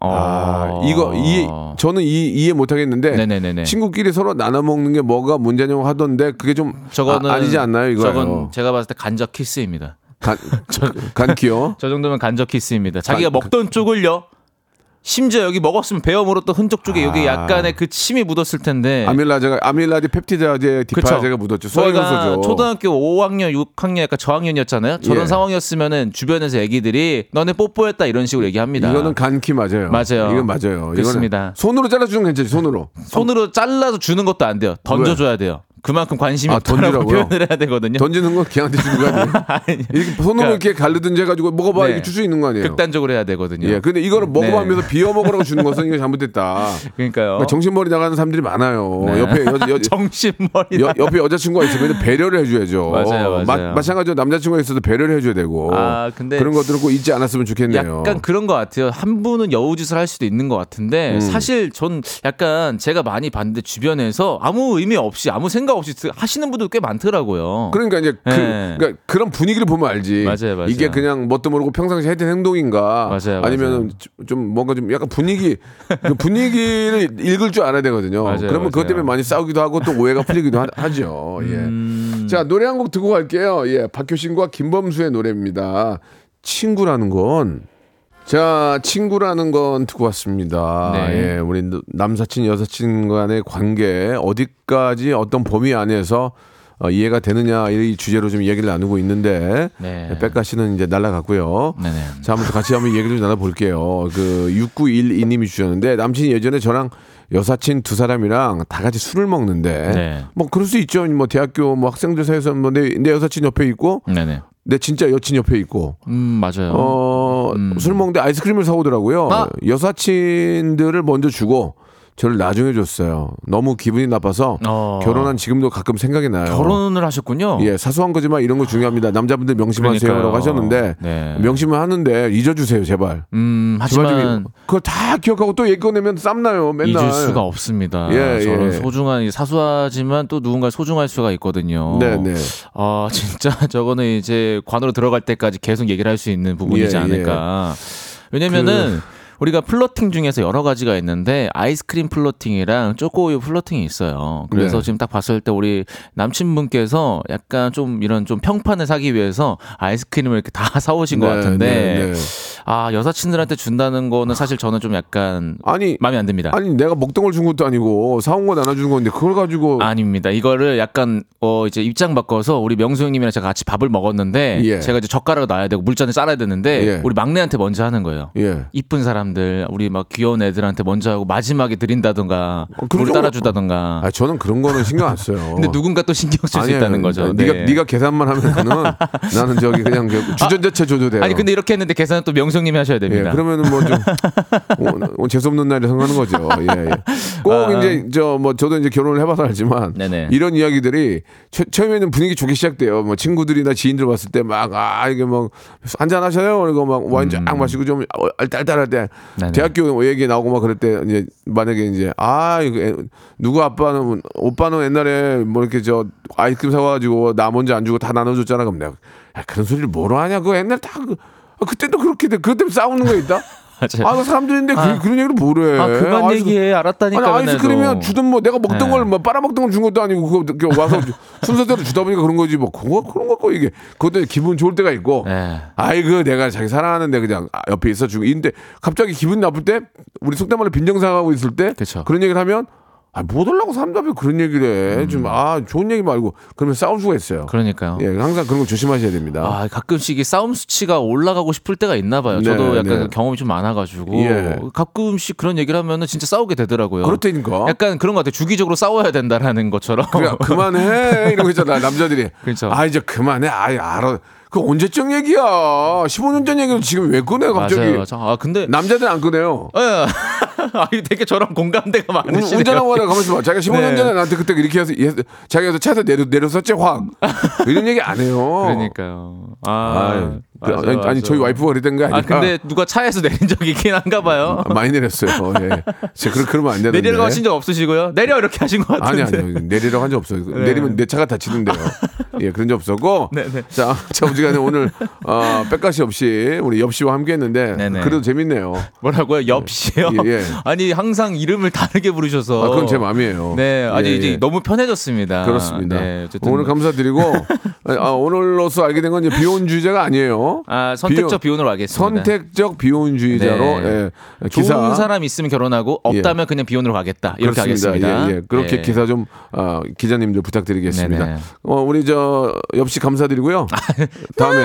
아, 어. 이거 이해 저는 이, 이해 못 하겠는데 네네네네. 친구끼리 서로 나눠 먹는 게 뭐가 문제냐고 하던데 그게 좀 저거는 아, 니지 않나요 이거요? 저건 제가 봤을 때 간접 키스입니다. 간, 간키요? [laughs] 저 정도면 간접 키스입니다. 자기가 간- 먹던 쪽을요. 심지어 여기 먹었으면 베어 물었던 흔적 쪽에 여기 아. 약간의 그 침이 묻었을 텐데. 아밀라제가 아밀라제 펩티다제 리파제가 묻었죠. 소화효소죠. 초등학교 5학년, 6학년 약간 저학년이었잖아요. 저런 예. 상황이었으면은 주변에서 애기들이 너네 뽀뽀했다 이런 식으로 얘기합니다. 이거는 간키 맞아요. 맞아요. 이건 맞아요. 그렇습니다. 손으로 잘라 주는 건 괜찮지. 손으로. 손으로 잘라서 주는 것도 안 돼요. 던져 줘야 돼요. 그만큼 관심이 아, 던지라고요? 표현을 해야 되거든요. 던지는 건 걔한테 주는 거 아니에요? [laughs] 이렇게 손으로 그러니까- 이렇게 갈르든지 해가지고 먹어봐 네. 이렇게 줄 수 있는 거 아니에요? 극단적으로 해야 되거든요. 예, 근데 이거를 네. 먹어보면서 비워 먹으라고 주는 것은 이거 잘못됐다. [laughs] 그러니까요. 그러니까 정신머리 나가는 사람들이 많아요. 네. 옆에 여, 여, [laughs] 정신머리. 여, 옆에 여자친구가 있으면 배려를 해줘야죠. 맞아요, 맞아요. 마, 찬가지로 남자친구가 있어도 배려를 해줘야 되고. 아, 근데 그런 것들은 꼭 잊지 않았으면 좋겠네요. 약간 그런 것 같아요. 한 분은 여우짓을 할 수도 있는 것 같은데 음. 사실 전 약간 제가 많이 봤는데 주변에서 아무 의미 없이 아무 생각 없이 하시는 분들 꽤 많더라고요. 그러니까 이제 그, 네. 그러니까 그런 분위기를 보면 알지. 맞아요, 맞아요. 이게 그냥 뭣도 모르고 평상시 했던 행동인가. 맞아요, 아니면 좀 뭔가 좀 약간 분위기 그 분위기를 [laughs] 읽을 줄 알아야 되거든요. 맞아요, 그러면 그것. 때문에 많이 싸우기도 하고 또 오해가 풀리기도 하, 죠 예. 음. 자 노래 한 곡 듣고 갈게요. 예, 박효신과 김범수의 노래입니다. 친구라는 건. 자, 친구라는 건 듣고 왔습니다. 네. 예, 우리 남사친, 여사친 간의 관계, 어디까지 어떤 범위 안에서 어, 이해가 되느냐, 이 주제로 좀 얘기를 나누고 있는데, 네. 백가 씨는 이제 날라갔고요. 네네. 자, 한번 같이 한번 얘기를 좀 나눠볼게요. 그 6912님이 주셨는데, 남친이 예전에 저랑 여사친 두 사람이랑 다 같이 술을 먹는데, 네. 뭐 그럴 수 있죠. 뭐 대학교 뭐 학생들 사이에서 뭐 내, 내 여사친 옆에 있고, 네네. 내 진짜 여친 옆에 있고, 음 맞아요. 어, 술 먹는데 아이스크림을 사오더라고요. 아! 여사친들을 먼저 주고 저를 나중에 줬어요. 너무 기분이 나빠서 어. 결혼한 지금도 가끔 생각이 나요. 결혼을 하셨군요. 예, 사소한 거지만 이런 거 중요합니다. 남자분들 명심하세요라고. 하셨는데 네. 명심을 하는데 잊어주세요, 제발. 음 하지만 그걸 다 기억하고 또 얘기 꺼내면 쌈나요, 맨날. 잊을 수가 없습니다. 예, 예. 소중한 사소하지만 또 누군가 소중할 수가 있거든요. 네, 네. 아 진짜 [laughs] 저거는 이제 관으로 들어갈 때까지 계속 얘기를 할 수 있는 부분이지 예, 그 않을까. 왜냐면은 우리가 flirting 중에서 여러 가지가 있는데 아이스크림 flirting이랑 초코우유 flirting이 있어요. 그래서 네. 지금 딱 봤을 때 우리 남친분께서 약간 좀 이런 좀 평판을 사기 위해서 아이스크림을 이렇게 다 [laughs] 사오신 것 네, 같은데 네, 네. 아 여사친들한테 준다는 거는 사실 저는 좀 약간 아니, 마음에 안 듭니다. 아니 내가 먹던 걸 준 것도 아니고 사온 거 나눠주는 건데 그걸 가지고 아닙니다. 이거를 약간 어 이제 입장 바꿔서 우리 명수 형님이랑 제가 같이 밥을 먹었는데 예. 제가 이제 젓가락을 놔야 되고 물잔을 따라야 되는데 예. 우리 막내한테 먼저 하는 거예요. 예. 이쁜 사람 들 우리 막 귀여운 애들한테 먼저 하고 마지막에 드린다던가 어, 물 거- 따라주다던가. 아, 저는 그런 거는 신경 안 써요. [laughs] 근데 누군가 또 신경 쓸 수. 있다는 거죠. 아니, 네. 네가 네가 계산만 하면 그는 [laughs] 나는 저기 그냥 그 주전자체 줘도 돼요. 아니 근데 이렇게 했는데 계산은 또 명수 형님이 하셔야 예, 됩니다. 그러면은 뭐좀 [laughs] 재수 없는 날이 성하는 거죠. 예, 예. 꼭 아. 이제 저 뭐 저도 이제 결혼을 해봐서 알지만 네네. 이런 이야기들이 처, 처음에는 분위기 좋게 시작돼요. 뭐 친구들이나 지인들 봤을 때 막 아 이게 뭐 한잔 하셔요. 그리고 막 와인 쫙 마시고 좀 알딸딸할 때 음. 네네. 대학교 얘기 나오고 막 그럴 때 이제 만약에 이제 아 이거 애- 누구 아빠는 오빠는 옛날에 뭐 이렇게 저 아이스크림 사와가지고 나 먼저 안 주고 다 나눠줬잖아. 그럼 내가 야, 그런 소리를 뭐로 하냐? 그거 옛날 다 그, 아, 그때도 그렇게 돼. 때문에 싸우는 거 있다. 맞아요. 아, 그 사람들인데 그, 아. 그런 얘기를 뭐래? 아 그만 아이스- 얘기해 알았다니까. 아니 아이스크림이면 맨날 주든 뭐 내가 먹던 네. 걸뭐 빨아먹던 걸 준 것도 아니고 그거 와서 주- [laughs] 순서대로 주다 보니까 그런 거지 뭐 그거 그런 거 이게 그것도 기분 좋을 때가 있고 네. 아이고 내가 자기 사랑하는데 그냥 아, 옆에 있어 주고 있는데 갑자기 기분 나쁠 때 우리 속된 말로 빈정상하고 있을 때 그쵸. 런 얘기를 하면 아, 뭐 달라고 사람들 앞에 그런 얘기를 해. 좀, 아, 좋은 얘기 말고. 그러면 싸울 수가 있어요. 음. 그러니까요. 예, 항상 그런 거 조심하셔야 됩니다. 아, 가끔씩 이 싸움 수치가 올라가고 싶을 때가 있나 봐요. 저도 네, 약간 네. 경험이 좀 많아가지고 예. 가끔씩 그런 얘기를 하면은 진짜 싸우게 되더라고요. 그렇다니까. 약간 그런 것 같아요. 주기적으로 싸워야 된다라는 것처럼. 그래, 그만해. [laughs] 이런 거 있잖아, 남자들이. 그렇죠. 아, 이제 그만해. 아, 알아. 그 언제적 얘기야. 15년 전 얘기를 지금 왜 꺼내, 갑자기. 맞아요. 맞아. 아 근데 남자들은 안 꺼내요. 예. [laughs] 아, 되게 저랑 공감대가 운- 많으시네요. 운전하고 가다가 가만있어 봐. 자기가 15년 네. 전에 나한테 그때 이렇게 해서 얘- 자기가 서 차에서 내려, 내렸었지 확. 이런 얘기 안 해요. [laughs] 그러니까요. 아, 아, 그, 맞아, 아니, 맞아. 아니 저희 와이프가 그랬던 게 아니라 아 근데 누가 차에서 내린 적이 있긴 한가 봐요. 아, 많이 내렸어요. 예. 진짜 그러, 그러면 안 되는데. 내리라고 하신 적 없으시고요? 내려 이렇게 하신 것 아니 같은데. 아니요 내리라고 한 적 없어요. 내리면 내 차가 다치는데요. [laughs] 예 그런 적 없었고. 네, 네. 자, 자 우지간에 오늘 어, 백가시 없이 우리 엽 씨와 함께했는데 네, 네. 그래도 재밌네요. 뭐라고요? 엽 씨요? 예, 예. 아니 항상 이름을 다르게 부르셔서. 아, 그건 제 마음이에요. 네, 아니 예, 이제 예. 너무 편해졌습니다. 그렇습니다. 네, 오늘 감사드리고 [laughs] 아, 오늘로서 알게 된건 이제 비혼주의자가 아니에요. 아 선택적 비혼- 비혼으로 알겠습니다. 선택적 비혼주의자로 네. 예, 기사 좋은 사람 있으면 결혼하고 없다면 그냥 비혼으로 가겠다. 이렇게 그렇습니다. 하겠습니다. 예, 예. 그렇게 네. 기사 좀 어, 기자님들 부탁드리겠습니다. 네네. 어, 우리 저 엽씨 감사드리고요. [laughs] 다음에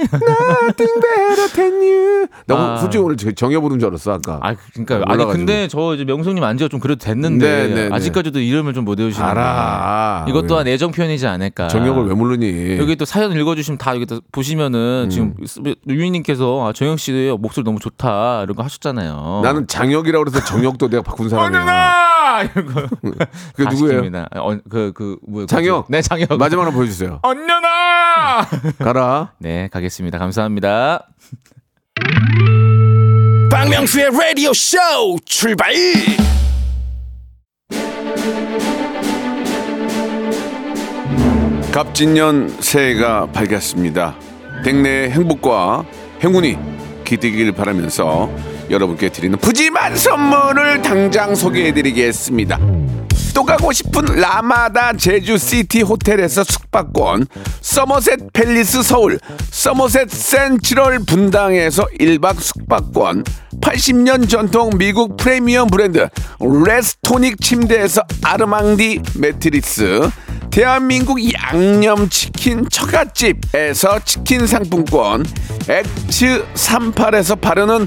Nothing better than you. 나 아. 솔직히 오늘 저- 정여 부른 줄 알았어 아까. 아 그러니까 아니 몰라가지고. 근데 저 이제 명성님 안지가 좀 그래도 됐는데 네, 네, 네. 아직까지도 이름을 좀 못 외우시는 알아. 이것 또한 애정 표현이지 않을까. 정역을 왜 모르니? 여기 또 사연 읽어주시면 다 여기 또 보시면은 음. 지금 유인님께서 아, 정영 씨 목소리 너무 좋다 이런 거 하셨잖아요. 나는 장혁이라고 그래서 정역도 내가 바꾼 사람이야. [laughs] 언제나 이런 거. 그다 누구예요? 어, 그, 그, 뭐야. 장혁. 네, 장혁. 마지막으로 보여주세요. [laughs] 언제나! [laughs] 가라. 네, 가겠습니다. 감사합니다. [laughs] 박명수의 라디오 쇼 출발 갑진년 새해가 밝았습니다. 백내의 행복과 행운이 기대길 바라면서 여러분께 드리는 푸짐한 선물을 당장 소개해드리겠습니다. 또 가고 싶은 라마다 제주시티 호텔에서 숙박권, 서머셋 팰리스 서울, 서머셋 센트럴 분당에서 1박 숙박권, 80년 전통 미국 프리미엄 브랜드 레스토닉 침대에서 아르망디 매트리스, 대한민국 양념치킨 처갓집에서 치킨 상품권, 엑츠 38에서 바르는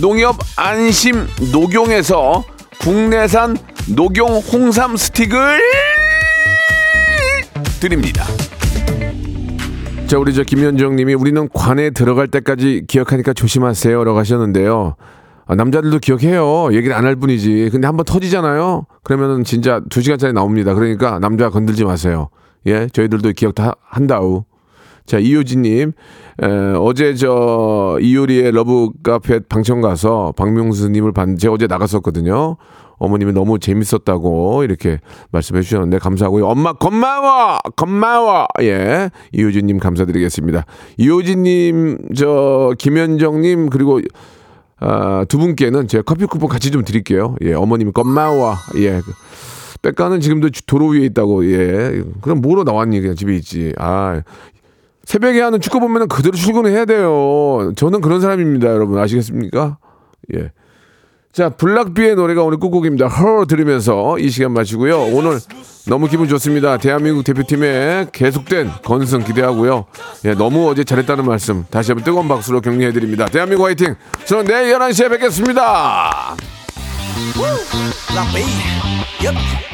농협 안심 녹용에서 국내산 녹용 홍삼 스틱을 드립니다. 자, 우리 저 김현정 님이 우리는 관에 들어갈 때까지 기억하니까 조심하세요 라고 하셨는데요. 아, 남자들도 기억해요. 얘기를 안 할 뿐이지. 근데 한번 터지잖아요. 그러면은 진짜 두 시간짜리 나옵니다. 그러니까 남자 건들지 마세요. 예, 저희들도 기억 다 한다우. 자, 이효진님, 에, 어제 저 이효리의 러브 카페 방청 가서 박명수님을 봤는데 제가 어제 나갔었거든요. 어머님이 너무 재밌었다고 이렇게 말씀해 주셨는데 감사하고요. 엄마 고마워, 고마워. 예, 이효진님 감사드리겠습니다. 이효진님, 저 김현정님 그리고 아, 두 분께는 제가 커피 쿠폰 같이 좀 드릴게요. 예, 어머님이 고마워. 예. 백가는 지금도 도로 위에 있다고. 예. 그럼 뭐로 나왔니? 그냥 집에 있지. 아. 새벽에 하는 축구 보면은 그대로 출근을 해야 돼요. 저는 그런 사람입니다, 여러분. 아시겠습니까? 예. 자, 블락비의 노래가 오늘 끝곡입니다. 허 들으면서 이 시간 마치고요. 오늘 너무 기분 좋습니다. 대한민국 대표팀의 계속된 건승 기대하고요. 예, 너무 어제 잘했다는 말씀 다시 한번 뜨거운 박수로 격려해 드립니다. 대한민국 화이팅! 저는 내일 11시에 뵙겠습니다. Yep.